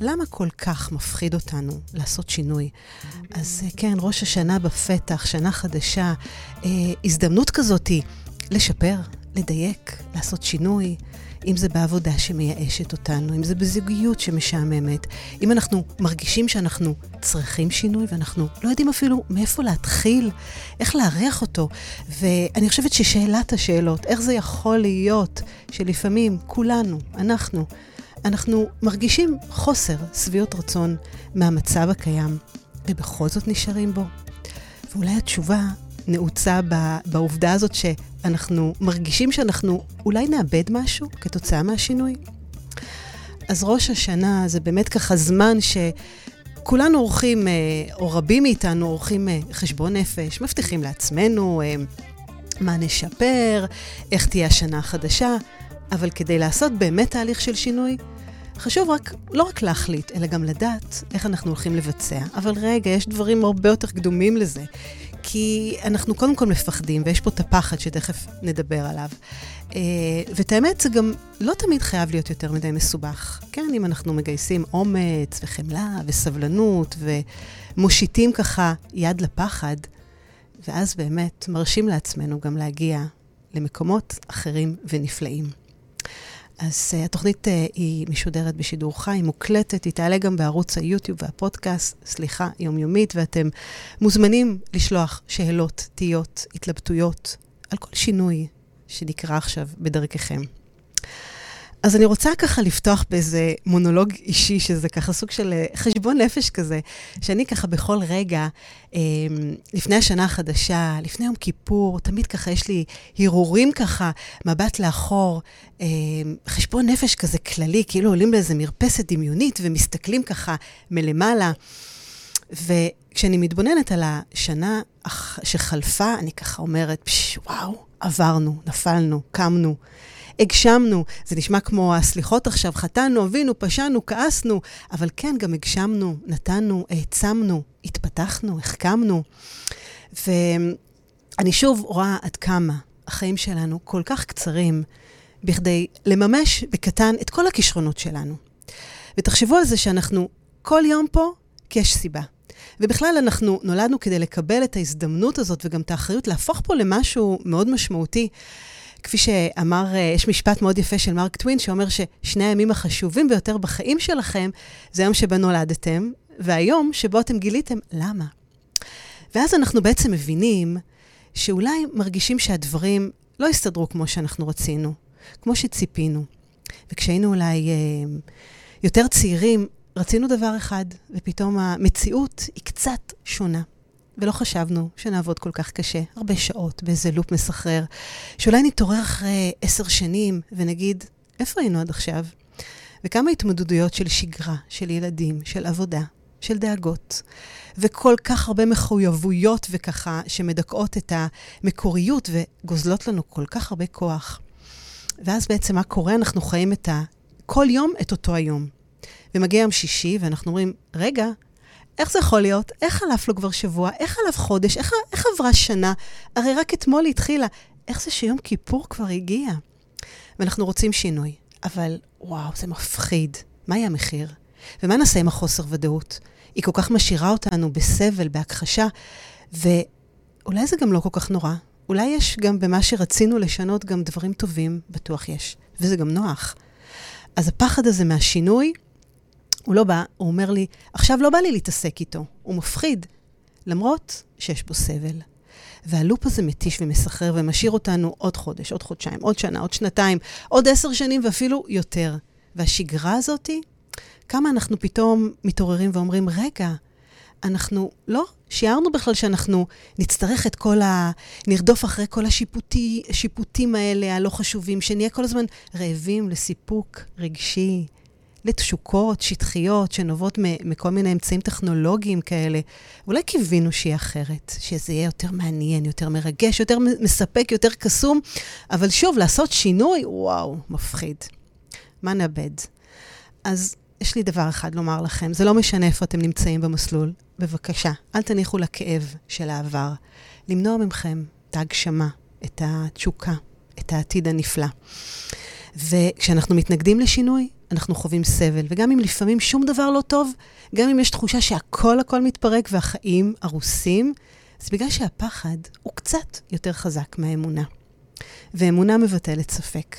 למה כל כך מפחיד אותנו לעשות שינוי? אז אה, כן, ראש השנה בפתח, שנה חדשה, אה, הזדמנות כזאתי לשפר, לדייק, לעשות שינוי. אם זה בעבודה שמייאשת אותנו, אם זה בזוגיות שמשעממת, אם אנחנו מרגישים שאנחנו צריכים שינוי ואנחנו לא יודעים אפילו מאיפה להתחיל, איך לארח אותו. ואני חושבת ששאלת השאלות, איך זה יכול להיות שלפעמים כולנו, אנחנו, אנחנו מרגישים חוסר שביעות רצון מהמצב הקיים, ובכל זאת נשארים בו. ואולי התשובה נעוצה בעובדה הזאת שאנחנו מרגישים שאנחנו אולי נאבד משהו כתוצאה מהשינוי. אז ראש השנה זה באמת ככה זמן שכולנו עורכים, אה, או רבים מאיתנו עורכים אה, חשבון נפש, מבטיחים לעצמנו אה, מה נשפר, איך תהיה השנה החדשה, אבל כדי לעשות באמת תהליך של שינוי, חשוב רק, לא רק להחליט, אלא גם לדעת איך אנחנו הולכים לבצע. אבל רגע, יש דברים הרבה יותר קדומים לזה. כי אנחנו קודם כל מפחדים, ויש פה את הפחד שתכף נדבר עליו. אה, ואת האמת, זה גם לא תמיד חייב להיות יותר מדי מסובך. כן, אם אנחנו מגייסים אומץ וחמלה וסבלנות ומושיטים ככה יד לפחד, ואז באמת מרשים לעצמנו גם להגיע למקומות אחרים ונפלאים. אז uh, התוכנית uh, היא משודרת בשידור חי, מוקלטת, היא תעלה גם בערוץ היוטיוב והפודקאסט, סליחה, יומיומית, ואתם מוזמנים לשלוח שאלות, תהיות, התלבטויות על כל שינוי שנקרא עכשיו בדרככם. אז אני רוצה ככה לפתוח באיזה מונולוג אישי, שזה ככה סוג של אה, חשבון נפש כזה, שאני ככה בכל רגע, אה, לפני השנה החדשה, לפני יום כיפור, תמיד ככה יש לי הרהורים ככה, מבט לאחור, אה, חשבון נפש כזה כללי, כאילו עולים לאיזה מרפסת דמיונית ומסתכלים ככה מלמעלה. וכשאני מתבוננת על השנה שחלפה, אני ככה אומרת, פש, וואו, עברנו, נפלנו, קמנו. הגשמנו. זה נשמע כמו הסליחות עכשיו, חטאנו, אבינו, פשענו, כעסנו, אבל כן, גם הגשמנו, נתנו, העצמנו, התפתחנו, החכמנו. ואני שוב רואה עד כמה החיים שלנו כל כך קצרים בכדי לממש בקטן את כל הכישרונות שלנו. ותחשבו על זה שאנחנו כל יום פה כי יש סיבה. ובכלל, אנחנו נולדנו כדי לקבל את ההזדמנות הזאת וגם את האחריות להפוך פה למשהו מאוד משמעותי. כפי שאמר, אה, יש משפט מאוד יפה של מרק טווין, שאומר ששני הימים החשובים ביותר בחיים שלכם, זה היום שבו נולדתם, והיום שבו אתם גיליתם למה. ואז אנחנו בעצם מבינים שאולי מרגישים שהדברים לא הסתדרו כמו שאנחנו רצינו, כמו שציפינו. וכשהיינו אולי אה, יותר צעירים, רצינו דבר אחד, ופתאום המציאות היא קצת שונה. ולא חשבנו שנעבוד כל כך קשה, הרבה שעות, באיזה לופ מסחרר, שאולי נתעורר אחרי עשר שנים ונגיד, איפה היינו עד עכשיו? וכמה התמודדויות של שגרה, של ילדים, של עבודה, של דאגות, וכל כך הרבה מחויבויות וככה, שמדכאות את המקוריות וגוזלות לנו כל כך הרבה כוח. ואז בעצם מה קורה? אנחנו חיים את ה... כל יום את אותו היום. ומגיע יום שישי, ואנחנו אומרים, רגע, איך זה יכול להיות? איך חלף לו כבר שבוע? איך חלף חודש? איך, איך עברה שנה? הרי רק אתמול היא התחילה. איך זה שיום כיפור כבר הגיע? ואנחנו רוצים שינוי, אבל וואו, זה מפחיד. מה יהיה המחיר? ומה נעשה עם החוסר ודאות? היא כל כך משאירה אותנו בסבל, בהכחשה, ואולי זה גם לא כל כך נורא. אולי יש גם במה שרצינו לשנות גם דברים טובים, בטוח יש, וזה גם נוח. אז הפחד הזה מהשינוי, הוא לא בא, הוא אומר לי, עכשיו לא בא לי להתעסק איתו, הוא מפחיד, למרות שיש בו סבל. והלופ הזה מתיש ומסחרר ומשאיר אותנו עוד חודש, עוד חודשיים, עוד שנה, עוד שנתיים, עוד עשר שנים ואפילו יותר. והשגרה הזאתי, כמה אנחנו פתאום מתעוררים ואומרים, רגע, אנחנו לא שיערנו בכלל שאנחנו נצטרך את כל ה... נרדוף אחרי כל השיפוטים האלה, הלא חשובים, שנהיה כל הזמן רעבים לסיפוק רגשי, לתשוקות שטחיות שנובעות מכל מיני אמצעים טכנולוגיים כאלה. אולי קיווינו שיהיה אחרת, שזה יהיה יותר מעניין, יותר מרגש, יותר מספק, יותר קסום, אבל שוב, לעשות שינוי, וואו, מפחיד. מה נאבד? אז יש לי דבר אחד לומר לכם, זה לא משנה איפה אתם נמצאים במסלול. בבקשה, אל תניחו לכאב של העבר. למנוע ממכם את ההגשמה, את התשוקה, את העתיד הנפלא. וכשאנחנו מתנגדים לשינוי, אנחנו חווים סבל. וגם אם לפעמים שום דבר לא טוב, גם אם יש תחושה שהכל הכל מתפרק והחיים הרוסים, זה בגלל שהפחד הוא קצת יותר חזק מהאמונה. ואמונה מבטלת ספק.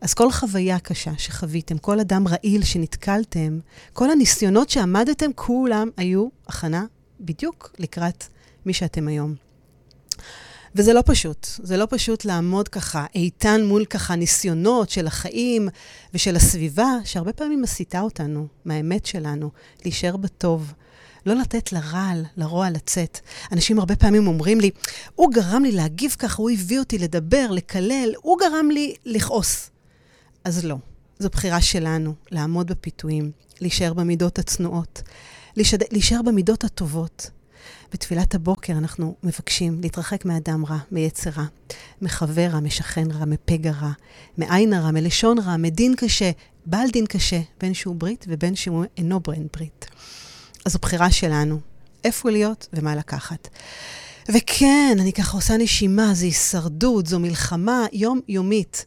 אז כל חוויה קשה שחוויתם, כל אדם רעיל שנתקלתם, כל הניסיונות שעמדתם, כולם היו הכנה בדיוק לקראת מי שאתם היום. וזה לא פשוט. זה לא פשוט לעמוד ככה איתן מול ככה ניסיונות של החיים ושל הסביבה, שהרבה פעמים מסיתה אותנו מהאמת שלנו, להישאר בטוב. לא לתת לרעל, לרוע לצאת. אנשים הרבה פעמים אומרים לי, הוא גרם לי להגיב ככה, הוא הביא אותי לדבר, לקלל, הוא גרם לי לכעוס. אז לא, זו בחירה שלנו, לעמוד בפיתויים, להישאר במידות הצנועות, להישאר במידות הטובות. בתפילת הבוקר אנחנו מבקשים להתרחק מאדם רע, מיצר רע, מחבר רע, משכן רע, מפגע רע, מעין הרע, מלשון רע, מדין קשה, בעל דין קשה, בין שהוא ברית ובין שהוא אינו ברן ברית. אז זו בחירה שלנו, איפה להיות ומה לקחת. וכן, אני ככה עושה נשימה, זו הישרדות, זו מלחמה יומיומית.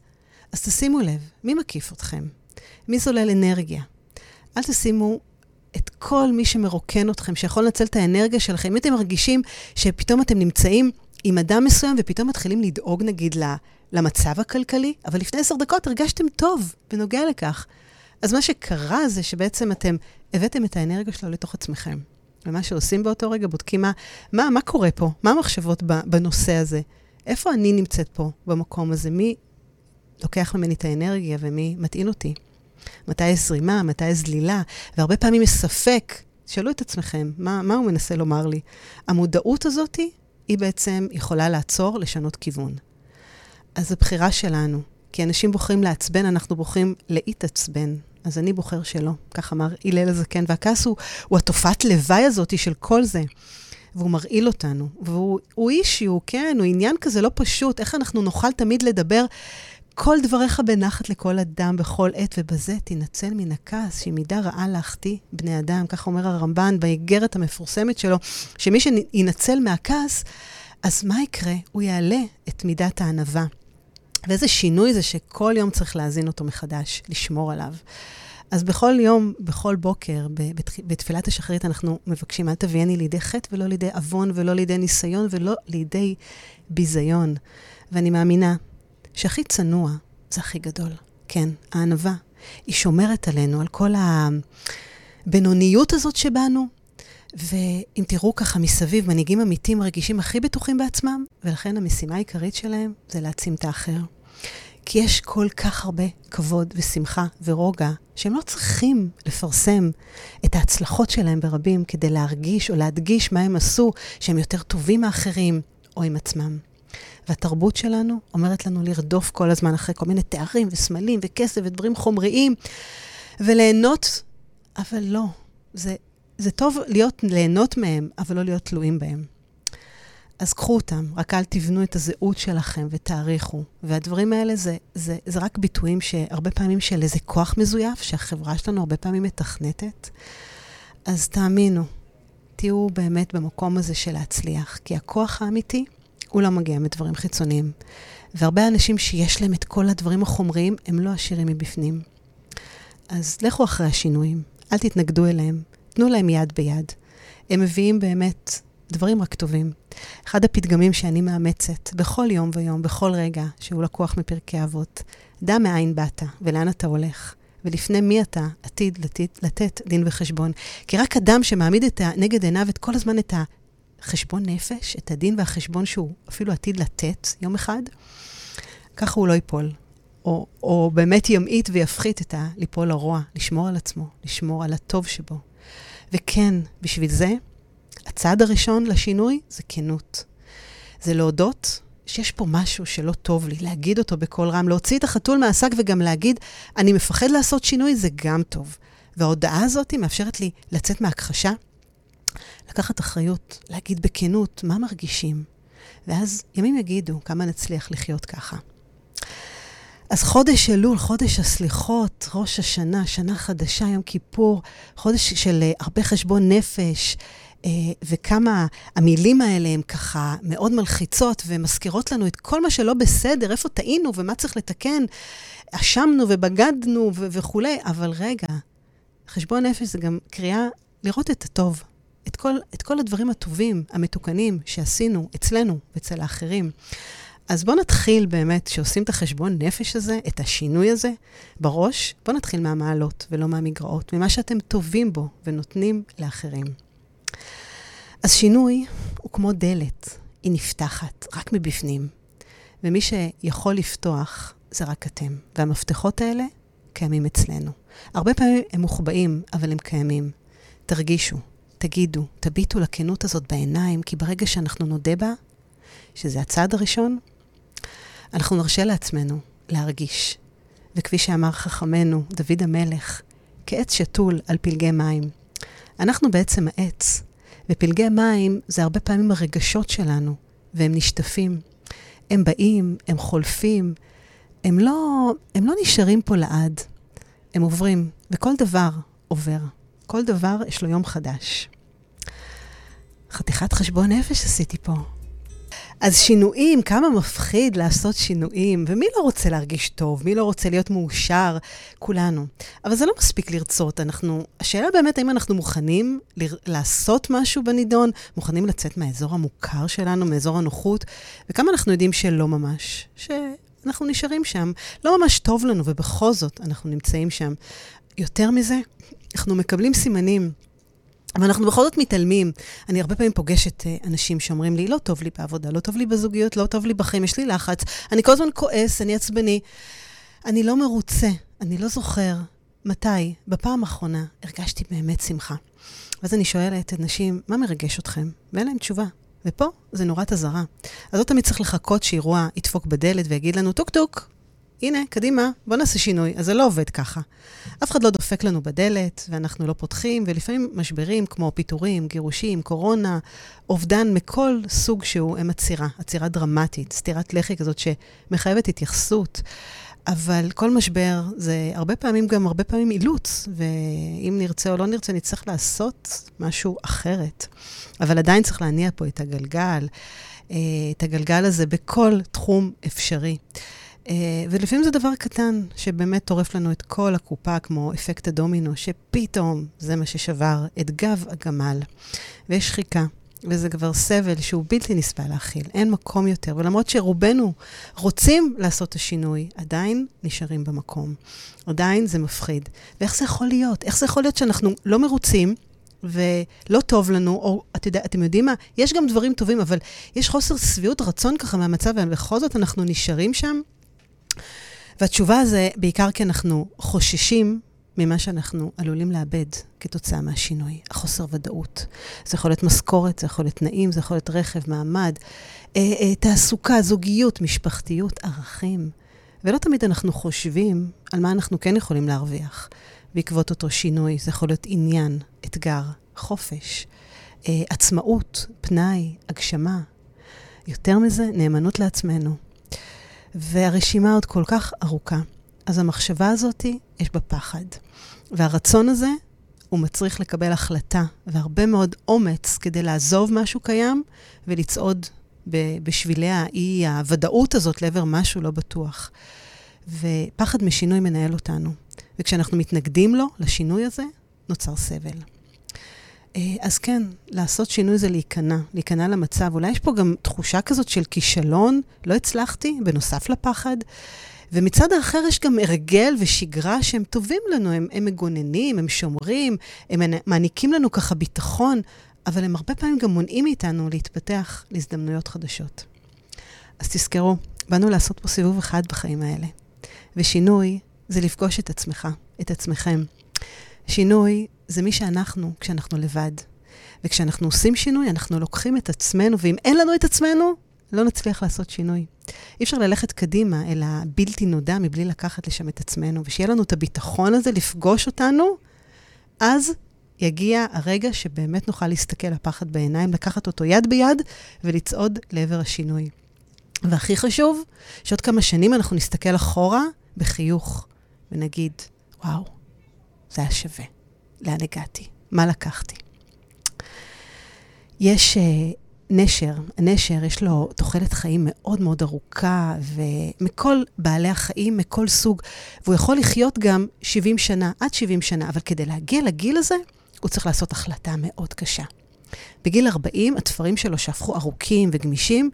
אז תשימו לב, מי מקיף אתכם? מי זולל אנרגיה? אל תשימו את כל מי שמרוקן אתכם, שיכול לנצל את האנרגיה שלכם. אם אתם מרגישים שפתאום אתם נמצאים עם אדם מסוים ופתאום מתחילים לדאוג נגיד למצב הכלכלי, אבל לפני עשר דקות הרגשתם טוב בנוגע לכך. אז מה שקרה זה שבעצם אתם הבאתם את האנרגיה שלו לתוך עצמכם. ומה שעושים באותו רגע, בודקים מה, מה, מה קורה פה, מה המחשבות בנושא הזה, איפה אני נמצאת פה במקום הזה, מי לוקח ממני את האנרגיה ומי מטעין אותי. מתי יש זרימה, מתי יש זלילה, והרבה פעמים יש ספק. שאלו את עצמכם, מה, מה הוא מנסה לומר לי? המודעות הזאת, היא בעצם יכולה לעצור, לשנות כיוון. אז זו בחירה שלנו. כי אנשים בוחרים לעצבן, אנחנו בוחרים להתעצבן. אז אני בוחר שלא, כך אמר הלל הזקן. והכעס הוא, הוא התופעת לוואי הזאת של כל זה. והוא מרעיל אותנו. והוא אישיו, כן, הוא עניין כזה לא פשוט. איך אנחנו נוכל תמיד לדבר כל דבריך בנחת לכל אדם בכל עת, ובזה תנצל מן הכעס, שהיא מידה רעה להחטיא בני אדם. כך אומר הרמב"ן באיגרת המפורסמת שלו, שמי שינצל מהכעס, אז מה יקרה? הוא יעלה את מידת הענווה. ואיזה שינוי זה שכל יום צריך להזין אותו מחדש, לשמור עליו. אז בכל יום, בכל בוקר, בתפילת השחרית, אנחנו מבקשים, אל תביאני לידי חטא ולא לידי עוון ולא לידי ניסיון ולא לידי ביזיון. ואני מאמינה שהכי צנוע זה הכי גדול. כן, הענווה. היא שומרת עלינו, על כל הבינוניות הזאת שבנו. ואם תראו ככה מסביב, מנהיגים אמיתים רגישים הכי בטוחים בעצמם, ולכן המשימה העיקרית שלהם זה להעצים את האחר. כי יש כל כך הרבה כבוד ושמחה ורוגע, שהם לא צריכים לפרסם את ההצלחות שלהם ברבים כדי להרגיש או להדגיש מה הם עשו, שהם יותר טובים מאחרים או עם עצמם. והתרבות שלנו אומרת לנו לרדוף כל הזמן אחרי כל מיני תארים וסמלים וכסף ודברים חומריים, וליהנות, אבל לא. זה, זה טוב להיות, ליהנות מהם, אבל לא להיות תלויים בהם. אז קחו אותם, רק אל תבנו את הזהות שלכם ותעריכו. והדברים האלה זה, זה, זה רק ביטויים שהרבה פעמים של איזה כוח מזויף, שהחברה שלנו הרבה פעמים מתכנתת. אז תאמינו, תהיו באמת במקום הזה של להצליח, כי הכוח האמיתי הוא לא מגיע מדברים חיצוניים. והרבה אנשים שיש להם את כל הדברים החומריים, הם לא עשירים מבפנים. אז לכו אחרי השינויים, אל תתנגדו אליהם, תנו להם יד ביד. הם מביאים באמת דברים רק טובים. אחד הפתגמים שאני מאמצת בכל יום ויום, בכל רגע, שהוא לקוח מפרקי אבות, דע מאין באת ולאן אתה הולך. ולפני מי אתה עתיד לתת, לתת דין וחשבון. כי רק אדם שמעמיד את נגד עיניו את כל הזמן את החשבון נפש, את הדין והחשבון שהוא אפילו עתיד לתת יום אחד, ככה הוא לא ייפול. או, או באמת ימעיט ויפחית את ה... ליפול לרוע, לשמור על עצמו, לשמור על הטוב שבו. וכן, בשביל זה, הצעד הראשון לשינוי זה כנות. זה להודות שיש פה משהו שלא טוב לי, להגיד אותו בקול רם, להוציא את החתול מהשק וגם להגיד, אני מפחד לעשות שינוי, זה גם טוב. וההודעה הזאת מאפשרת לי לצאת מהכחשה, לקחת אחריות, להגיד בכנות מה מרגישים, ואז ימים יגידו כמה נצליח לחיות ככה. אז חודש אלול, חודש הסליחות, ראש השנה, שנה חדשה, יום כיפור, חודש של uh, הרבה חשבון נפש, וכמה המילים האלה הן ככה מאוד מלחיצות ומזכירות לנו את כל מה שלא בסדר, איפה טעינו ומה צריך לתקן. אשמנו ובגדנו וכולי, אבל רגע, חשבון נפש זה גם קריאה לראות את הטוב, את כל, את כל הדברים הטובים, המתוקנים, שעשינו אצלנו ואצל האחרים. אז בואו נתחיל באמת, כשעושים את החשבון נפש הזה, את השינוי הזה בראש, בואו נתחיל מהמעלות ולא מהמגרעות, ממה שאתם טובים בו ונותנים לאחרים. אז שינוי הוא כמו דלת, היא נפתחת רק מבפנים, ומי שיכול לפתוח זה רק אתם, והמפתחות האלה קיימים אצלנו. הרבה פעמים הם מוחבאים, אבל הם קיימים. תרגישו, תגידו, תביטו לכנות הזאת בעיניים, כי ברגע שאנחנו נודה בה, שזה הצעד הראשון, אנחנו נרשה לעצמנו להרגיש. וכפי שאמר חכמנו, דוד המלך, כעץ שתול על פלגי מים. אנחנו בעצם העץ, ופלגי מים זה הרבה פעמים הרגשות שלנו, והם נשטפים. הם באים, הם חולפים, הם לא, הם לא נשארים פה לעד, הם עוברים, וכל דבר עובר. כל דבר יש לו יום חדש. חתיכת חשבון נפש עשיתי פה. אז שינויים, כמה מפחיד לעשות שינויים, ומי לא רוצה להרגיש טוב? מי לא רוצה להיות מאושר? כולנו. אבל זה לא מספיק לרצות. אנחנו, השאלה באמת, האם אנחנו מוכנים ל- לעשות משהו בנידון? מוכנים לצאת מהאזור המוכר שלנו, מאזור הנוחות? וכמה אנחנו יודעים שלא ממש? שאנחנו נשארים שם. לא ממש טוב לנו, ובכל זאת אנחנו נמצאים שם. יותר מזה, אנחנו מקבלים סימנים. אבל אנחנו בכל זאת מתעלמים. אני הרבה פעמים פוגשת uh, אנשים שאומרים לי, לא טוב לי בעבודה, לא טוב לי בזוגיות, לא טוב לי בחיים, יש לי לחץ, אני כל הזמן כועס, אני עצבני. אני לא מרוצה, אני לא זוכר מתי, בפעם האחרונה, הרגשתי באמת שמחה. ואז אני שואלת אנשים, מה מרגש אתכם? ואין להם תשובה. ופה זה נורת אזהרה. אז לא תמיד צריך לחכות שאירוע ידפוק בדלת ויגיד לנו, טוק טוק, הנה, קדימה, בוא נעשה שינוי. אז זה לא עובד ככה. אף אחד לא דופק לנו בדלת, ואנחנו לא פותחים, ולפעמים משברים כמו פיטורים, גירושים, קורונה, אובדן מכל סוג שהוא, הם עצירה, עצירה דרמטית, סטירת לחי כזאת שמחייבת התייחסות. אבל כל משבר זה הרבה פעמים גם הרבה פעמים אילוץ, ואם נרצה או לא נרצה, נצטרך לעשות משהו אחרת. אבל עדיין צריך להניע פה את הגלגל, אה, את הגלגל הזה בכל תחום אפשרי. Uh, ולפעמים זה דבר קטן, שבאמת טורף לנו את כל הקופה, כמו אפקט הדומינו, שפתאום זה מה ששבר את גב הגמל. ויש שחיקה, וזה כבר סבל שהוא בלתי נסבל להכיל, אין מקום יותר. ולמרות שרובנו רוצים לעשות את השינוי, עדיין נשארים במקום. עדיין זה מפחיד. ואיך זה יכול להיות? איך זה יכול להיות שאנחנו לא מרוצים? ולא טוב לנו, או את יודע, אתם יודעים מה? יש גם דברים טובים, אבל יש חוסר שביעות רצון ככה מהמצב, ובכל זאת אנחנו נשארים שם. והתשובה זה בעיקר כי אנחנו חוששים ממה שאנחנו עלולים לאבד כתוצאה מהשינוי, החוסר ודאות. זה יכול להיות משכורת, זה יכול להיות תנאים, זה יכול להיות רכב, מעמד, אה, אה, תעסוקה, זוגיות, משפחתיות, ערכים. ולא תמיד אנחנו חושבים על מה אנחנו כן יכולים להרוויח בעקבות אותו שינוי. זה יכול להיות עניין, אתגר, חופש, אה, עצמאות, פנאי, הגשמה. יותר מזה, נאמנות לעצמנו. והרשימה עוד כל כך ארוכה. אז המחשבה הזאת, יש בה פחד. והרצון הזה, הוא מצריך לקבל החלטה והרבה מאוד אומץ כדי לעזוב משהו קיים ולצעוד בשבילי האי הוודאות הזאת לעבר משהו לא בטוח. ופחד משינוי מנהל אותנו. וכשאנחנו מתנגדים לו, לשינוי הזה, נוצר סבל. אה, אז כן, לעשות שינוי זה להיכנע, להיכנע למצב. אולי יש פה גם תחושה כזאת של כישלון, לא הצלחתי, בנוסף לפחד. ומצד האחר יש גם הרגל ושגרה שהם טובים לנו, הם, הם מגוננים, הם שומרים, הם מעניקים לנו ככה ביטחון, אבל הם הרבה פעמים גם מונעים מאיתנו להתפתח להזדמנויות חדשות. אז תזכרו, באנו לעשות פה סיבוב אחד בחיים האלה. ושינוי זה לפגוש את עצמך, את עצמכם. שינוי זה מי שאנחנו כשאנחנו לבד. וכשאנחנו עושים שינוי, אנחנו לוקחים את עצמנו, ואם אין לנו את עצמנו, לא נצליח לעשות שינוי. אי אפשר ללכת קדימה אל הבלתי נודע מבלי לקחת לשם את עצמנו, ושיהיה לנו את הביטחון הזה לפגוש אותנו, אז יגיע הרגע שבאמת נוכל להסתכל לפחד בעיניים, לקחת אותו יד ביד ולצעוד לעבר השינוי. והכי חשוב, שעוד כמה שנים אנחנו נסתכל אחורה בחיוך ונגיד, וואו, זה היה שווה. לאן הגעתי? מה לקחתי? יש uh, נשר, הנשר יש לו תוחלת חיים מאוד מאוד ארוכה, ומכל בעלי החיים, מכל סוג, והוא יכול לחיות גם 70 שנה, עד 70 שנה, אבל כדי להגיע לגיל הזה, הוא צריך לעשות החלטה מאוד קשה. בגיל 40, התפרים שלו שהפכו ארוכים וגמישים,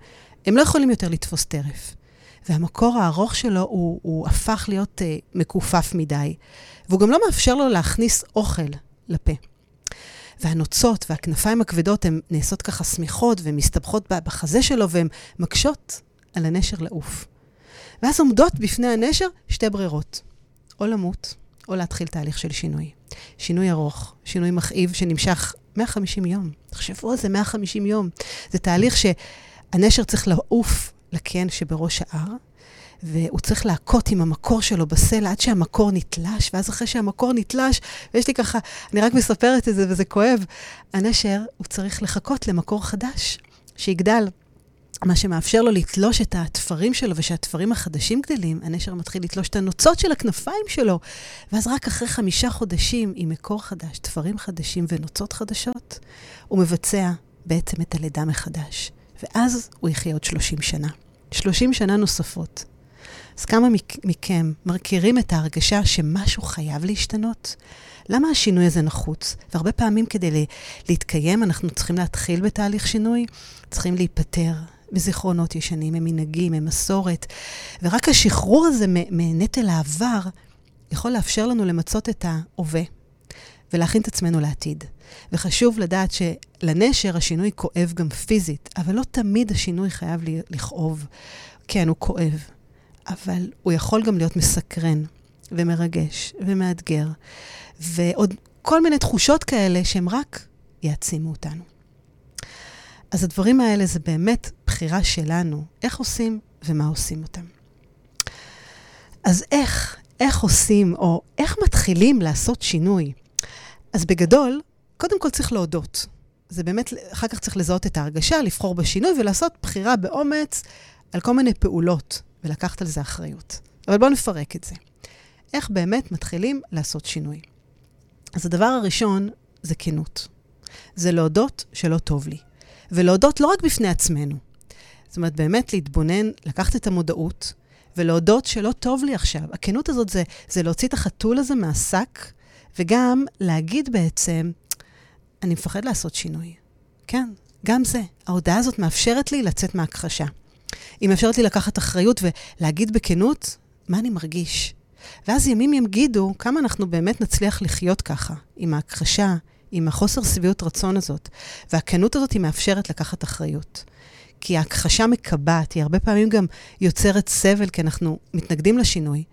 הם לא יכולים יותר לתפוס טרף. והמקור הארוך שלו, הוא, הוא הפך להיות uh, מכופף מדי. והוא גם לא מאפשר לו להכניס אוכל לפה. והנוצות והכנפיים הכבדות הן נעשות ככה שמיכות ומסתבכות בחזה שלו והן מקשות על הנשר לעוף. ואז עומדות בפני הנשר שתי ברירות, או למות, או להתחיל תהליך של שינוי. שינוי ארוך, שינוי מכאיב שנמשך 150 יום. תחשבו על זה, 150 יום. זה תהליך שהנשר צריך לעוף לקן שבראש ההר, והוא צריך להכות עם המקור שלו בסלע עד שהמקור נתלש, ואז אחרי שהמקור נתלש, ויש לי ככה, אני רק מספרת את זה וזה כואב, הנשר, הוא צריך לחכות למקור חדש, שיגדל. מה שמאפשר לו לתלוש את התפרים שלו, ושהתפרים החדשים גדלים, הנשר מתחיל לתלוש את הנוצות של הכנפיים שלו. ואז רק אחרי חמישה חודשים, עם מקור חדש, תפרים חדשים ונוצות חדשות, הוא מבצע בעצם את הלידה מחדש. ואז הוא יחיה עוד 30 שנה. 30 שנה נוספות. אז כמה מכם מכירים את ההרגשה שמשהו חייב להשתנות? למה השינוי הזה נחוץ? והרבה פעמים כדי להתקיים, אנחנו צריכים להתחיל בתהליך שינוי, צריכים להיפטר מזיכרונות ישנים, ממנהגים, ממסורת. ורק השחרור הזה מנטל העבר יכול לאפשר לנו למצות את ההווה ולהכין את עצמנו לעתיד. וחשוב לדעת שלנשר השינוי כואב גם פיזית, אבל לא תמיד השינוי חייב לכאוב. כן, הוא כואב, אבל הוא יכול גם להיות מסקרן ומרגש ומאתגר, ועוד כל מיני תחושות כאלה שהם רק יעצימו אותנו. אז הדברים האלה זה באמת בחירה שלנו, איך עושים ומה עושים אותם. אז איך, איך עושים, או איך מתחילים לעשות שינוי? אז בגדול, קודם כל צריך להודות. זה באמת, אחר כך צריך לזהות את ההרגשה, לבחור בשינוי ולעשות בחירה באומץ על כל מיני פעולות ולקחת על זה אחריות. אבל בואו נפרק את זה. איך באמת מתחילים לעשות שינוי? אז הדבר הראשון זה כנות. זה להודות שלא טוב לי. ולהודות לא רק בפני עצמנו. זאת אומרת, באמת להתבונן, לקחת את המודעות ולהודות שלא טוב לי עכשיו. הכנות הזאת זה, זה להוציא את החתול הזה מהשק, וגם להגיד בעצם, אני מפחד לעשות שינוי. כן, גם זה. ההודעה הזאת מאפשרת לי לצאת מהכחשה. היא מאפשרת לי לקחת אחריות ולהגיד בכנות מה אני מרגיש. ואז ימים יגידו כמה אנחנו באמת נצליח לחיות ככה, עם ההכחשה, עם החוסר שביעות רצון הזאת. והכנות הזאת היא מאפשרת לקחת אחריות. כי ההכחשה מקבעת, היא הרבה פעמים גם יוצרת סבל, כי אנחנו מתנגדים לשינוי.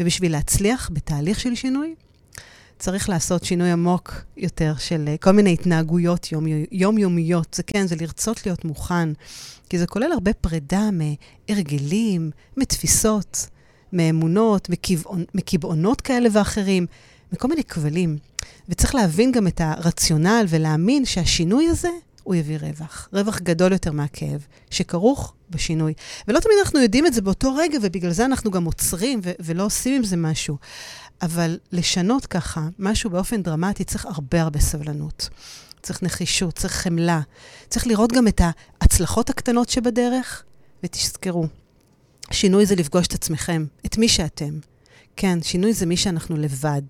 ובשביל להצליח בתהליך של שינוי, צריך לעשות שינוי עמוק יותר של אה, כל מיני התנהגויות יומיומיות. זה כן, זה לרצות להיות מוכן, כי זה כולל הרבה פרידה מהרגלים, מתפיסות, מאמונות, מקבעונות כאלה ואחרים, מכל מיני כבלים. וצריך להבין גם את הרציונל ולהאמין שהשינוי הזה, הוא יביא רווח. רווח גדול יותר מהכאב, שכרוך בשינוי. ולא תמיד אנחנו יודעים את זה באותו רגע, ובגלל זה אנחנו גם עוצרים ו- ולא עושים עם זה משהו. אבל לשנות ככה משהו באופן דרמטי צריך הרבה הרבה סבלנות. צריך נחישות, צריך חמלה. צריך לראות גם את ההצלחות הקטנות שבדרך, ותזכרו, שינוי זה לפגוש את עצמכם, את מי שאתם. כן, שינוי זה מי שאנחנו לבד.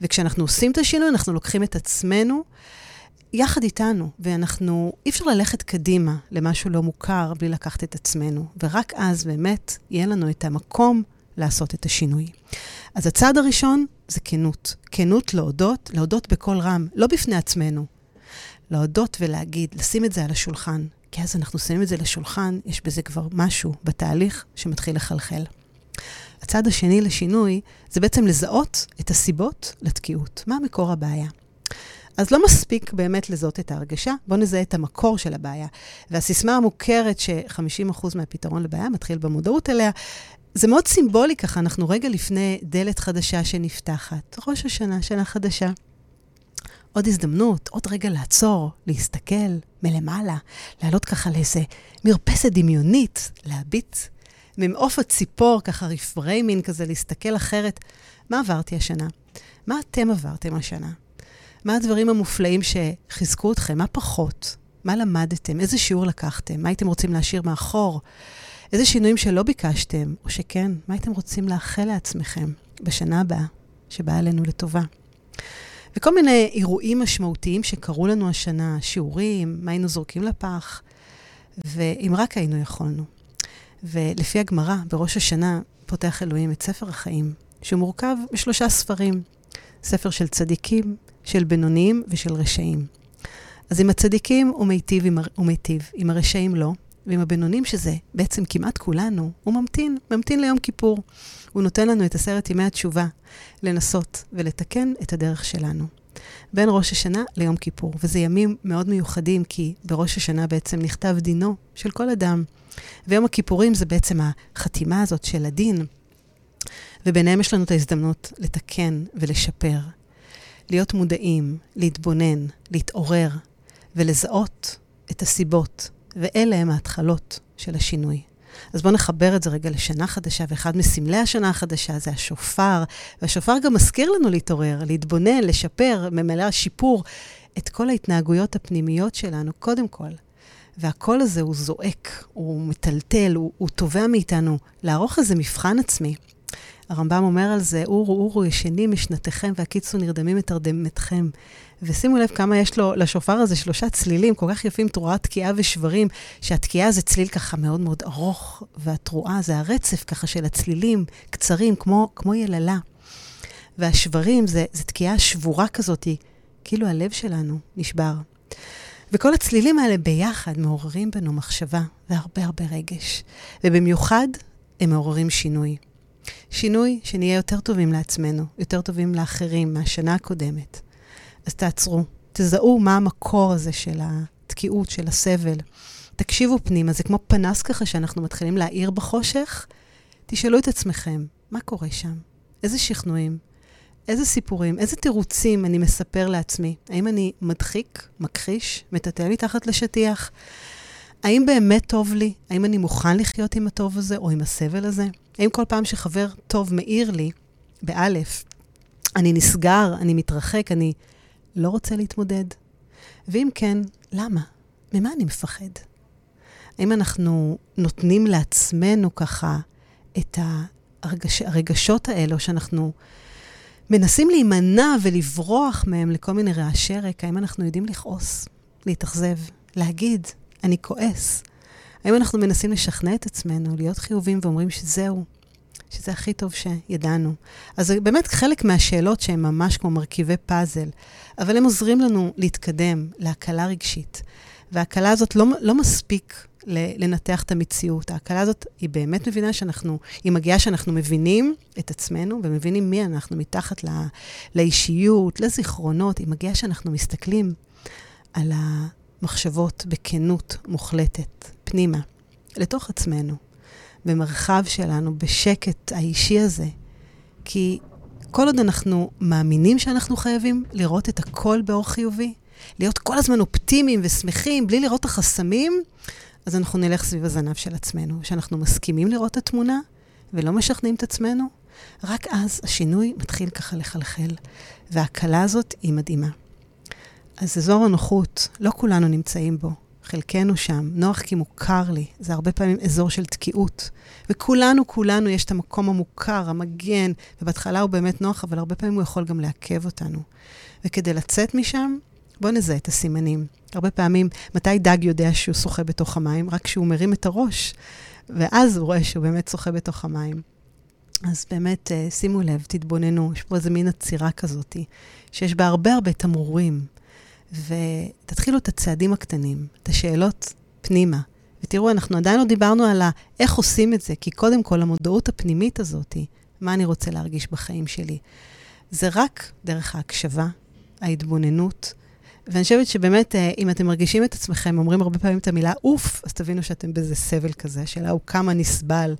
וכשאנחנו עושים את השינוי, אנחנו לוקחים את עצמנו יחד איתנו, ואנחנו, אי אפשר ללכת קדימה למשהו לא מוכר בלי לקחת את עצמנו, ורק אז באמת יהיה לנו את המקום לעשות את השינוי. אז הצעד הראשון זה כנות. כנות להודות, להודות בקול רם, לא בפני עצמנו. להודות ולהגיד, לשים את זה על השולחן. כי אז אנחנו שמים את זה לשולחן, יש בזה כבר משהו בתהליך שמתחיל לחלחל. הצעד השני לשינוי זה בעצם לזהות את הסיבות לתקיעות. מה מקור הבעיה? אז לא מספיק באמת לזהות את ההרגשה, בואו נזהה את המקור של הבעיה. והסיסמה המוכרת ש-50% מהפתרון לבעיה מתחיל במודעות אליה, זה מאוד סימבולי ככה, אנחנו רגע לפני דלת חדשה שנפתחת, ראש השנה, שנה חדשה. עוד הזדמנות, עוד רגע לעצור, להסתכל מלמעלה, לעלות ככה לאיזה מרפסת דמיונית, להביט ממעוף הציפור, ככה reframing כזה, להסתכל אחרת. מה עברתי השנה? מה אתם עברתם השנה? מה הדברים המופלאים שחיזקו אתכם? מה פחות? מה למדתם? איזה שיעור לקחתם? מה הייתם רוצים להשאיר מאחור? איזה שינויים שלא ביקשתם, או שכן, מה הייתם רוצים לאחל לעצמכם בשנה הבאה, שבאה עלינו לטובה? וכל מיני אירועים משמעותיים שקרו לנו השנה, שיעורים, מה היינו זורקים לפח, ואם רק היינו יכולנו. ולפי הגמרא, בראש השנה פותח אלוהים את ספר החיים, שהוא מורכב משלושה ספרים. ספר של צדיקים, של בינוניים ושל רשעים. אז עם הצדיקים הוא מיטיב, הוא מיטיב, עם הרשעים לא, ועם הבינונים, שזה בעצם כמעט כולנו, הוא ממתין, ממתין ליום כיפור. הוא נותן לנו את עשרת ימי התשובה, לנסות ולתקן את הדרך שלנו. בין ראש השנה ליום כיפור. וזה ימים מאוד מיוחדים, כי בראש השנה בעצם נכתב דינו של כל אדם. ויום הכיפורים זה בעצם החתימה הזאת של הדין. וביניהם יש לנו את ההזדמנות לתקן ולשפר. להיות מודעים, להתבונן, להתעורר ולזהות את הסיבות, ואלה הם ההתחלות של השינוי. אז בואו נחבר את זה רגע לשנה חדשה, ואחד מסמלי השנה החדשה זה השופר, והשופר גם מזכיר לנו להתעורר, להתבונן, לשפר, ממלא שיפור את כל ההתנהגויות הפנימיות שלנו, קודם כל. והקול הזה הוא זועק, הוא מטלטל, הוא, הוא תובע מאיתנו לערוך איזה מבחן עצמי. הרמב"ם אומר על זה, אורו אורו ישנים משנתכם והקיצו נרדמים את תרדמתכם. ושימו לב כמה יש לו, לשופר הזה שלושה צלילים כל כך יפים, תרועה, תקיעה ושברים, שהתקיעה זה צליל ככה מאוד מאוד ארוך, והתרועה זה הרצף ככה של הצלילים, קצרים, כמו, כמו יללה. והשברים זה, זה תקיעה שבורה כזאת, כאילו הלב שלנו נשבר. וכל הצלילים האלה ביחד מעוררים בנו מחשבה והרבה הרבה רגש. ובמיוחד, הם מעוררים שינוי. שינוי שנהיה יותר טובים לעצמנו, יותר טובים לאחרים מהשנה הקודמת. אז תעצרו, תזהו מה המקור הזה של התקיעות, של הסבל. תקשיבו פנימה, זה כמו פנס ככה שאנחנו מתחילים להאיר בחושך. תשאלו את עצמכם, מה קורה שם? איזה שכנועים? איזה סיפורים, איזה תירוצים אני מספר לעצמי? האם אני מדחיק, מכחיש, מטאטא מתחת לשטיח? האם באמת טוב לי? האם אני מוכן לחיות עם הטוב הזה או עם הסבל הזה? האם כל פעם שחבר טוב מאיר לי, באלף, אני נסגר, אני מתרחק, אני לא רוצה להתמודד? ואם כן, למה? ממה אני מפחד? האם אנחנו נותנים לעצמנו ככה את הרגש, הרגשות האלה, או שאנחנו מנסים להימנע ולברוח מהם לכל מיני רעשי רקע? האם אנחנו יודעים לכעוס, להתאכזב, להגיד, אני כועס? האם אנחנו מנסים לשכנע את עצמנו, להיות חיובים ואומרים שזהו, שזה הכי טוב שידענו? אז זה באמת חלק מהשאלות שהן ממש כמו מרכיבי פאזל, אבל הם עוזרים לנו להתקדם להקלה רגשית. וההקלה הזאת לא, לא מספיק לנתח את המציאות. ההקלה הזאת, היא באמת מבינה שאנחנו, היא מגיעה שאנחנו מבינים את עצמנו ומבינים מי אנחנו מתחת לא, לאישיות, לזיכרונות. היא מגיעה שאנחנו מסתכלים על המחשבות בכנות מוחלטת, פנימה, לתוך עצמנו, במרחב שלנו, בשקט האישי הזה. כי כל עוד אנחנו מאמינים שאנחנו חייבים לראות את הכל באור חיובי, להיות כל הזמן אופטימיים ושמחים, בלי לראות את החסמים, אז אנחנו נלך סביב הזנב של עצמנו. כשאנחנו מסכימים לראות את התמונה ולא משכנעים את עצמנו, רק אז השינוי מתחיל ככה לחלחל, וההקלה הזאת היא מדהימה. אז אזור הנוחות, לא כולנו נמצאים בו, חלקנו שם. נוח כי מוכר לי, זה הרבה פעמים אזור של תקיעות. וכולנו, כולנו, יש את המקום המוכר, המגן, ובהתחלה הוא באמת נוח, אבל הרבה פעמים הוא יכול גם לעכב אותנו. וכדי לצאת משם, בואו נזהה את הסימנים. הרבה פעמים, מתי דג יודע שהוא שוחה בתוך המים? רק כשהוא מרים את הראש, ואז הוא רואה שהוא באמת שוחה בתוך המים. אז באמת, אה, שימו לב, תתבוננו, יש פה איזה מין עצירה כזאת, שיש בה הרבה הרבה תמרורים. ותתחילו את הצעדים הקטנים, את השאלות פנימה. ותראו, אנחנו עדיין לא דיברנו על איך עושים את זה, כי קודם כל, המודעות הפנימית הזאת, מה אני רוצה להרגיש בחיים שלי, זה רק דרך ההקשבה, ההתבוננות, ואני חושבת שבאמת, אה, אם אתם מרגישים את עצמכם, אומרים הרבה פעמים את המילה אוף, אז תבינו שאתם באיזה סבל כזה. השאלה הוא כמה נסבל,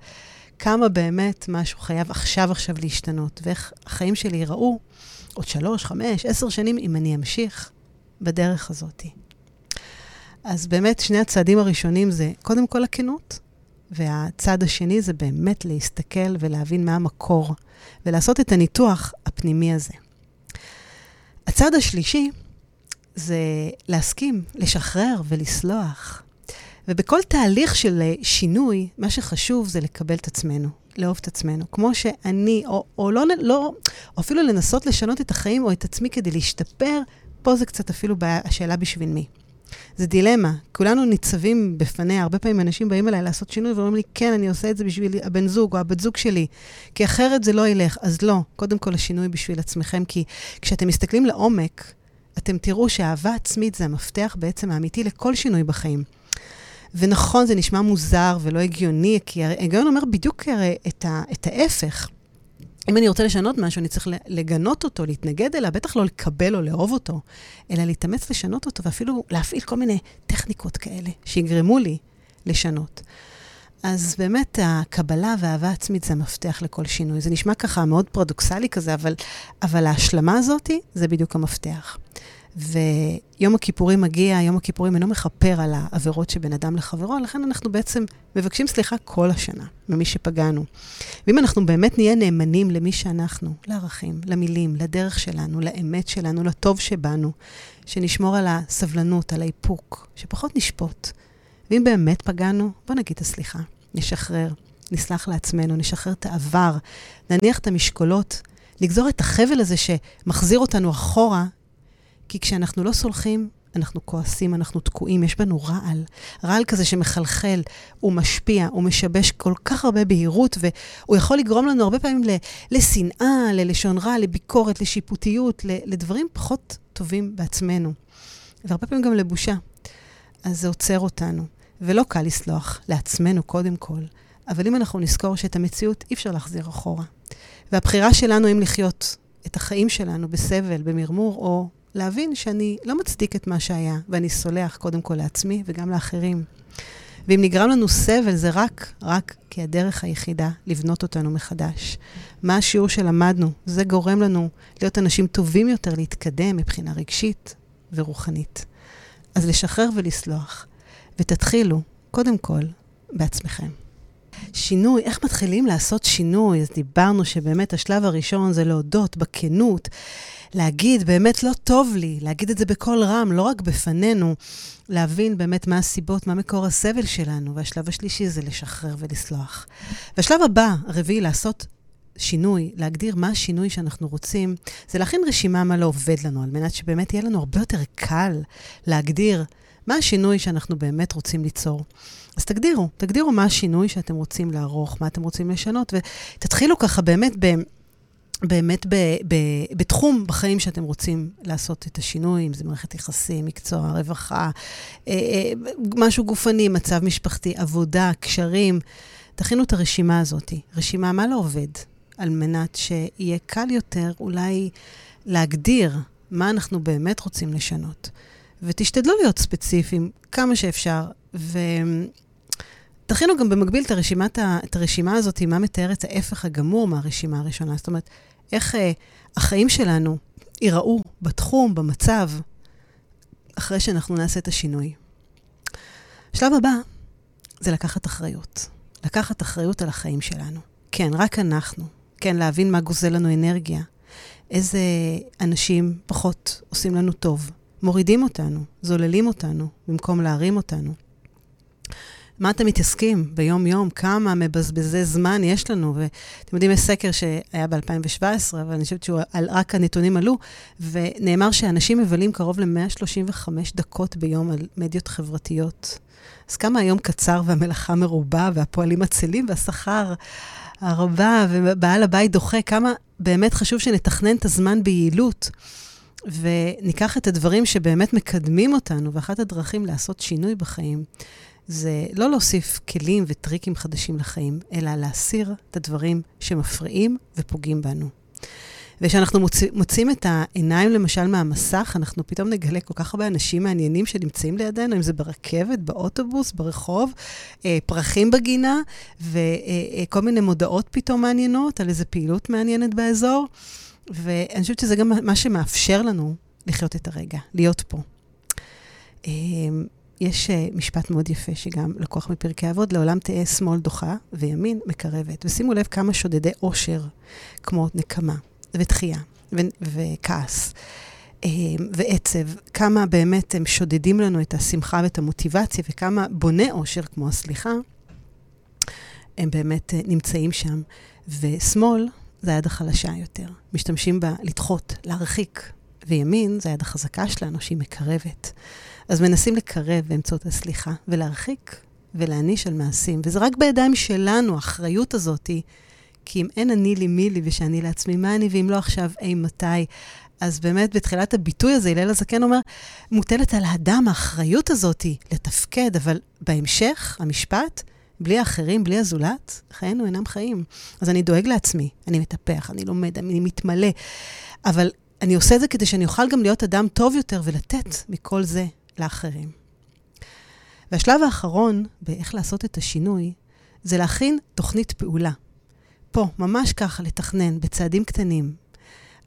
כמה באמת משהו חייב עכשיו עכשיו להשתנות, ואיך החיים שלי ייראו עוד שלוש, חמש, עשר שנים, אם אני אמשיך בדרך הזאת. אז באמת, שני הצעדים הראשונים זה קודם כל הכנות, והצעד השני זה באמת להסתכל ולהבין מה המקור, ולעשות את הניתוח הפנימי הזה. הצעד השלישי זה להסכים, לשחרר ולסלוח. ובכל תהליך של אה, שינוי, מה שחשוב זה לקבל את עצמנו, לאהוב את עצמנו. כמו שאני, או, או לא, לא, או אפילו לנסות לשנות את החיים או את עצמי כדי להשתפר, פה זה קצת אפילו בעיה, השאלה בשביל מי. זה דילמה. כולנו ניצבים בפניה. הרבה פעמים אנשים באים אליי לעשות שינוי ואומרים לי, כן, אני עושה את זה בשביל הבן זוג או הבת זוג שלי, כי אחרת זה לא ילך. אז לא, קודם כל השינוי בשביל עצמכם, כי כשאתם מסתכלים לעומק, אתם תראו שאהבה עצמית זה המפתח בעצם האמיתי לכל שינוי בחיים. ונכון, זה נשמע מוזר ולא הגיוני, כי ההיגיון אומר בדיוק הרי את, ה, את ההפך. אם אני רוצה לשנות משהו, אני צריך לגנות אותו, להתנגד אליו, בטח לא לקבל או לאהוב אותו, אלא להתאמץ לשנות אותו, ואפילו להפעיל כל מיני טכניקות כאלה שיגרמו לי לשנות. אז באמת, הקבלה והאהבה עצמית זה המפתח לכל שינוי. זה נשמע ככה מאוד פרדוקסלי כזה, אבל, אבל ההשלמה הזאת זה בדיוק המפתח. ויום הכיפורים מגיע, יום הכיפורים אינו מכפר על העבירות שבין אדם לחברו, לכן אנחנו בעצם מבקשים סליחה כל השנה ממי שפגענו. ואם אנחנו באמת נהיה נאמנים למי שאנחנו, לערכים, למילים, לדרך שלנו, לאמת שלנו, לטוב שבנו, שנשמור על הסבלנות, על האיפוק, שפחות נשפוט. ואם באמת פגענו, בוא נגיד את הסליחה, נשחרר, נסלח לעצמנו, נשחרר את העבר, נניח את המשקולות, נגזור את החבל הזה שמחזיר אותנו אחורה כי כשאנחנו לא סולחים, אנחנו כועסים, אנחנו תקועים, יש בנו רעל. רעל כזה שמחלחל, הוא משפיע, הוא משבש כל כך הרבה בהירות, והוא יכול לגרום לנו הרבה פעמים לשנאה, ללשון רע, לביקורת, לשיפוטיות, לדברים פחות טובים בעצמנו. והרבה פעמים גם לבושה. אז זה עוצר אותנו. ולא קל לסלוח לעצמנו קודם כל, אבל אם אנחנו נזכור שאת המציאות אי אפשר להחזיר אחורה. והבחירה שלנו אם לחיות את החיים שלנו בסבל, במרמור, או להבין שאני לא מצדיק את מה שהיה, ואני סולח קודם כל לעצמי וגם לאחרים. ואם נגרם לנו סבל, זה רק, רק כי הדרך היחידה לבנות אותנו מחדש. מה השיעור שלמדנו? זה גורם לנו להיות אנשים טובים יותר, להתקדם מבחינה רגשית ורוחנית. אז לשחרר ולסלוח, ותתחילו, קודם כל, בעצמכם. שינוי, איך מתחילים לעשות שינוי? אז דיברנו שבאמת השלב הראשון זה להודות בכנות, להגיד, באמת לא טוב לי, להגיד את זה בקול רם, לא רק בפנינו, להבין באמת מה הסיבות, מה מקור הסבל שלנו. והשלב השלישי זה לשחרר ולסלוח. והשלב הבא, הרביעי, לעשות שינוי, להגדיר מה השינוי שאנחנו רוצים, זה להכין רשימה מה לא עובד לנו, על מנת שבאמת יהיה לנו הרבה יותר קל להגדיר מה השינוי שאנחנו באמת רוצים ליצור. אז תגדירו, תגדירו מה השינוי שאתם רוצים לערוך, מה אתם רוצים לשנות, ותתחילו ככה באמת ב... באמת ב, ב, בתחום בחיים שאתם רוצים לעשות את השינוי, אם זה מערכת יחסים, מקצוע, רווחה, אה, אה, משהו גופני, מצב משפחתי, עבודה, קשרים. תכינו את הרשימה הזאת, רשימה מה לא עובד, על מנת שיהיה קל יותר אולי להגדיר מה אנחנו באמת רוצים לשנות. ותשתדלו להיות ספציפיים כמה שאפשר, ו... תכינו גם במקביל את, הרשימת, את הרשימה הזאת, מה מתאר את ההפך הגמור מהרשימה הראשונה. זאת אומרת, איך אה, החיים שלנו ייראו בתחום, במצב, אחרי שאנחנו נעשה את השינוי. השלב הבא זה לקחת אחריות. לקחת אחריות על החיים שלנו. כן, רק אנחנו. כן, להבין מה גוזל לנו אנרגיה. איזה אנשים פחות עושים לנו טוב. מורידים אותנו, זוללים אותנו, במקום להרים אותנו. מה אתם מתעסקים ביום-יום? כמה מבזבזי זמן יש לנו? ואתם יודעים, יש סקר שהיה ב-2017, אבל אני חושבת שרק הנתונים עלו, ונאמר שאנשים מבלים קרוב ל-135 דקות ביום על מדיות חברתיות. אז כמה היום קצר והמלאכה מרובה, והפועלים עצלים והשכר הרבה, ובעל הבית דוחה, כמה באמת חשוב שנתכנן את הזמן ביעילות. וניקח את הדברים שבאמת מקדמים אותנו, ואחת הדרכים לעשות שינוי בחיים זה לא להוסיף כלים וטריקים חדשים לחיים, אלא להסיר את הדברים שמפריעים ופוגעים בנו. וכשאנחנו מוצא, מוצאים את העיניים, למשל, מהמסך, אנחנו פתאום נגלה כל כך הרבה אנשים מעניינים שנמצאים לידינו, אם זה ברכבת, באוטובוס, ברחוב, אה, פרחים בגינה, וכל אה, מיני מודעות פתאום מעניינות על איזו פעילות מעניינת באזור. ואני חושבת שזה גם מה שמאפשר לנו לחיות את הרגע, להיות פה. אה, יש uh, משפט מאוד יפה שגם לקוח מפרקי אבות, לעולם תהא שמאל דוחה וימין מקרבת. ושימו לב כמה שודדי עושר, כמו נקמה ותחייה ו- וכעס, ועצב, כמה באמת הם שודדים לנו את השמחה ואת המוטיבציה, וכמה בוני אושר, כמו הסליחה, הם באמת נמצאים שם. ושמאל זה היד החלשה יותר. משתמשים בה לדחות, להרחיק, וימין זה היד החזקה שלנו, שהיא מקרבת. אז מנסים לקרב באמצעות הסליחה, ולהרחיק ולהעניש על מעשים. וזה רק בידיים שלנו, האחריות הזאתי. כי אם אין אני לי מי לי ושאני לעצמי, מה אני, ואם לא עכשיו, אי מתי. אז באמת, בתחילת הביטוי הזה, הלל הזקן אומר, מוטלת על האדם האחריות הזאתי לתפקד, אבל בהמשך, המשפט, בלי האחרים, בלי הזולת, חיינו אינם חיים. אז אני דואג לעצמי, אני מטפח, אני לומד, אני מתמלא, אבל אני עושה את זה כדי שאני אוכל גם להיות אדם טוב יותר ולתת מכל זה לאחרים. והשלב האחרון באיך לעשות את השינוי, זה להכין תוכנית פעולה. פה, ממש ככה, לתכנן, בצעדים קטנים.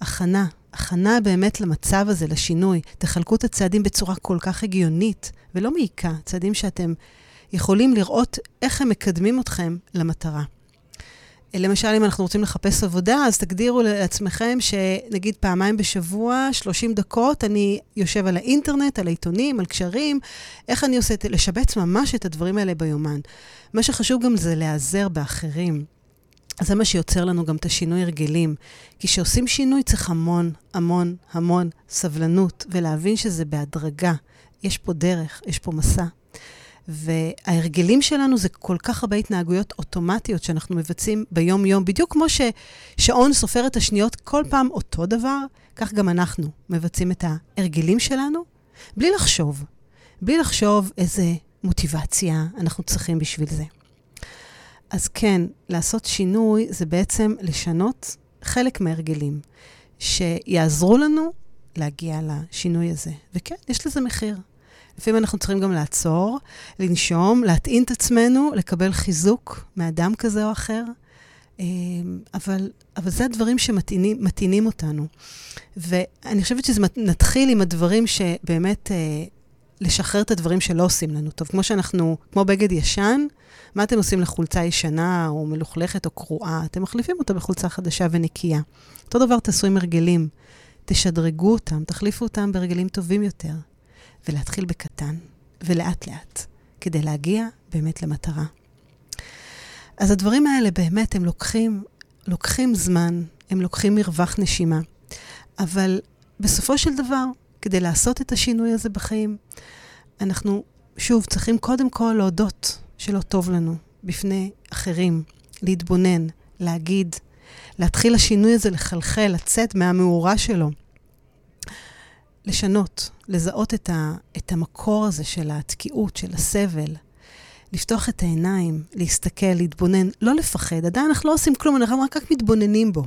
הכנה, הכנה באמת למצב הזה, לשינוי. תחלקו את הצעדים בצורה כל כך הגיונית ולא מעיקה, צעדים שאתם יכולים לראות איך הם מקדמים אתכם למטרה. למשל, אם אנחנו רוצים לחפש עבודה, אז תגדירו לעצמכם שנגיד פעמיים בשבוע, 30 דקות, אני יושב על האינטרנט, על העיתונים, על קשרים, איך אני עושה, לשבץ ממש את הדברים האלה ביומן. מה שחשוב גם זה להיעזר באחרים. זה מה שיוצר לנו גם את השינוי הרגלים. כי כשעושים שינוי צריך המון, המון, המון סבלנות, ולהבין שזה בהדרגה. יש פה דרך, יש פה מסע. וההרגלים שלנו זה כל כך הרבה התנהגויות אוטומטיות שאנחנו מבצעים ביום-יום, בדיוק כמו ששעון סופר את השניות כל פעם אותו דבר, כך גם אנחנו מבצעים את ההרגלים שלנו, בלי לחשוב, בלי לחשוב איזה מוטיבציה אנחנו צריכים בשביל זה. אז כן, לעשות שינוי זה בעצם לשנות חלק מההרגלים, שיעזרו לנו להגיע לשינוי הזה. וכן, יש לזה מחיר. לפעמים אנחנו צריכים גם לעצור, לנשום, להטעין את עצמנו, לקבל חיזוק מאדם כזה או אחר. אמ, אבל, אבל זה הדברים שמטעינים אותנו. ואני חושבת שנתחיל עם הדברים שבאמת, אה, לשחרר את הדברים שלא עושים לנו טוב. כמו שאנחנו, כמו בגד ישן, מה אתם עושים לחולצה ישנה או מלוכלכת או קרועה? אתם מחליפים אותה בחולצה חדשה ונקייה. אותו דבר תעשו עם הרגלים. תשדרגו אותם, תחליפו אותם בהרגלים טובים יותר. ולהתחיל בקטן, ולאט-לאט, כדי להגיע באמת למטרה. אז הדברים האלה באמת, הם לוקחים, לוקחים זמן, הם לוקחים מרווח נשימה, אבל בסופו של דבר, כדי לעשות את השינוי הזה בחיים, אנחנו, שוב, צריכים קודם כל להודות שלא טוב לנו בפני אחרים, להתבונן, להגיד, להתחיל השינוי הזה לחלחל, לצאת מהמאורה שלו. לשנות, לזהות את, ה, את המקור הזה של התקיעות, של הסבל, לפתוח את העיניים, להסתכל, להתבונן, לא לפחד, עדיין אנחנו לא עושים כלום, אנחנו רק, רק מתבוננים בו.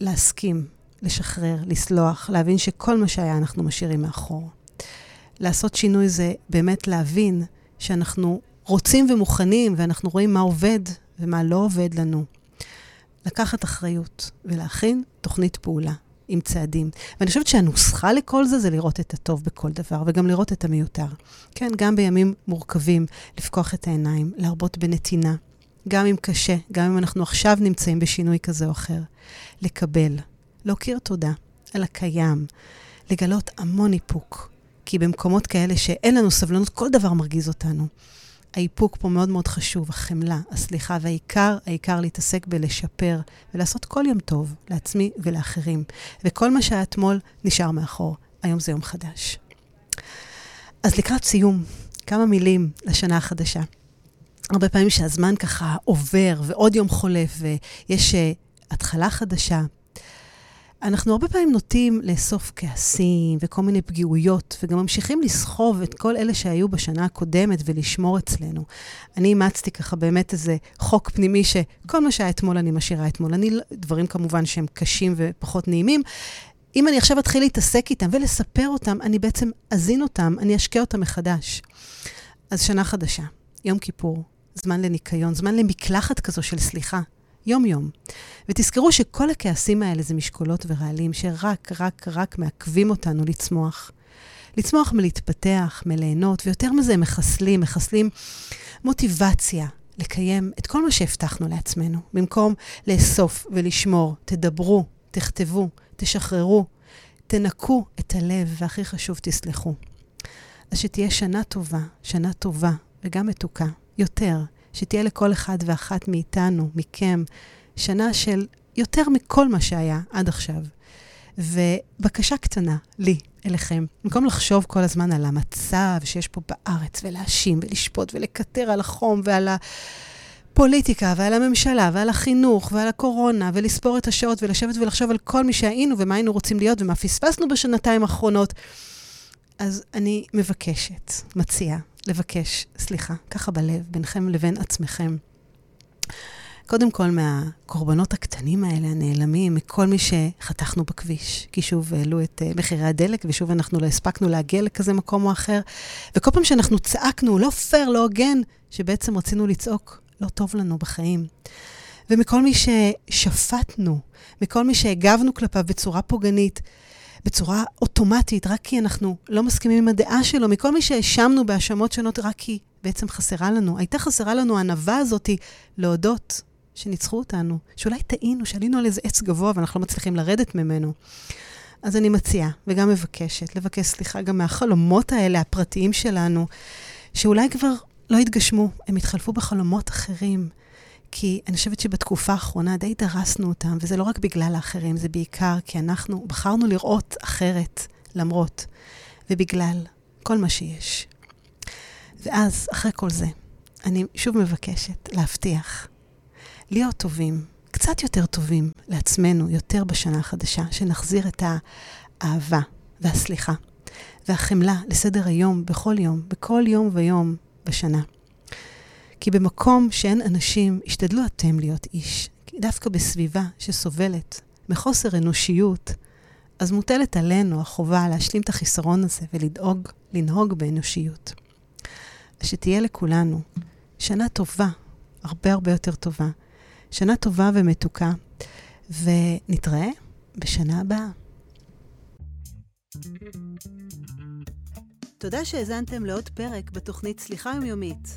להסכים, לשחרר, לסלוח, להבין שכל מה שהיה אנחנו משאירים מאחור. לעשות שינוי זה באמת להבין שאנחנו רוצים ומוכנים, ואנחנו רואים מה עובד ומה לא עובד לנו. לקחת אחריות ולהכין תוכנית פעולה. עם צעדים. ואני חושבת שהנוסחה לכל זה זה לראות את הטוב בכל דבר, וגם לראות את המיותר. כן, גם בימים מורכבים, לפקוח את העיניים, להרבות בנתינה. גם אם קשה, גם אם אנחנו עכשיו נמצאים בשינוי כזה או אחר. לקבל, להכיר תודה על הקיים, לגלות המון איפוק. כי במקומות כאלה שאין לנו סבלנות, כל דבר מרגיז אותנו. האיפוק פה מאוד מאוד חשוב, החמלה, הסליחה, והעיקר, העיקר להתעסק בלשפר ולעשות כל יום טוב לעצמי ולאחרים. וכל מה שהיה אתמול נשאר מאחור. היום זה יום חדש. אז לקראת סיום, כמה מילים לשנה החדשה. הרבה פעמים שהזמן ככה עובר ועוד יום חולף ויש uh, התחלה חדשה, אנחנו הרבה פעמים נוטים לאסוף כעסים וכל מיני פגיעויות, וגם ממשיכים לסחוב את כל אלה שהיו בשנה הקודמת ולשמור אצלנו. אני אימצתי ככה באמת איזה חוק פנימי שכל מה שהיה אתמול אני משאירה אתמול. אני, דברים כמובן שהם קשים ופחות נעימים. אם אני עכשיו אתחיל להתעסק איתם ולספר אותם, אני בעצם אזין אותם, אני אשקה אותם מחדש. אז שנה חדשה, יום כיפור, זמן לניקיון, זמן למקלחת כזו של סליחה. יום-יום. ותזכרו שכל הכעסים האלה זה משקולות ורעלים שרק, רק, רק מעכבים אותנו לצמוח. לצמוח מלהתפתח, מליהנות, ויותר מזה, מחסלים, מחסלים מוטיבציה לקיים את כל מה שהבטחנו לעצמנו. במקום לאסוף ולשמור, תדברו, תכתבו, תשחררו, תנקו את הלב, והכי חשוב, תסלחו. אז שתהיה שנה טובה, שנה טובה, וגם מתוקה, יותר, שתהיה לכל אחד ואחת מאיתנו, מכם, שנה של יותר מכל מה שהיה עד עכשיו. ובקשה קטנה, לי, אליכם, במקום לחשוב כל הזמן על המצב שיש פה בארץ, ולהאשים ולשפוט ולקטר על החום ועל הפוליטיקה ועל הממשלה ועל החינוך ועל הקורונה, ולספור את השעות ולשבת ולחשוב על כל מי שהיינו ומה היינו רוצים להיות ומה פספסנו בשנתיים האחרונות. אז אני מבקשת, מציעה, לבקש סליחה, ככה בלב, ביניכם לבין עצמכם. קודם כל מהקורבנות הקטנים האלה, הנעלמים, מכל מי שחתכנו בכביש, כי שוב העלו את uh, מחירי הדלק, ושוב אנחנו לא הספקנו להגיע לכזה מקום או אחר. וכל פעם שאנחנו צעקנו, לא פייר, לא הוגן, שבעצם רצינו לצעוק, לא טוב לנו בחיים. ומכל מי ששפטנו, מכל מי שהגבנו כלפיו בצורה פוגענית, בצורה אוטומטית, רק כי אנחנו לא מסכימים עם הדעה שלו, מכל מי שהאשמנו בהאשמות שונות, רק כי בעצם חסרה לנו. הייתה חסרה לנו הענווה הזאת להודות שניצחו אותנו, שאולי טעינו, שעלינו על איזה עץ גבוה ואנחנו לא מצליחים לרדת ממנו. אז אני מציעה, וגם מבקשת, לבקש סליחה גם מהחלומות האלה, הפרטיים שלנו, שאולי כבר לא התגשמו, הם התחלפו בחלומות אחרים. כי אני חושבת שבתקופה האחרונה די דרסנו אותם, וזה לא רק בגלל האחרים, זה בעיקר כי אנחנו בחרנו לראות אחרת, למרות, ובגלל כל מה שיש. ואז, אחרי כל זה, אני שוב מבקשת להבטיח להיות טובים, קצת יותר טובים לעצמנו, יותר בשנה החדשה, שנחזיר את האהבה והסליחה והחמלה לסדר היום, בכל יום, בכל יום ויום בשנה. כי במקום שאין אנשים, השתדלו אתם להיות איש. כי דווקא בסביבה שסובלת מחוסר אנושיות, אז מוטלת עלינו החובה להשלים את החיסרון הזה ולדאוג, לנהוג באנושיות. אז שתהיה לכולנו שנה טובה, הרבה הרבה יותר טובה, שנה טובה ומתוקה, ונתראה בשנה הבאה. תודה שהאזנתם לעוד פרק בתוכנית סליחה יומיומית.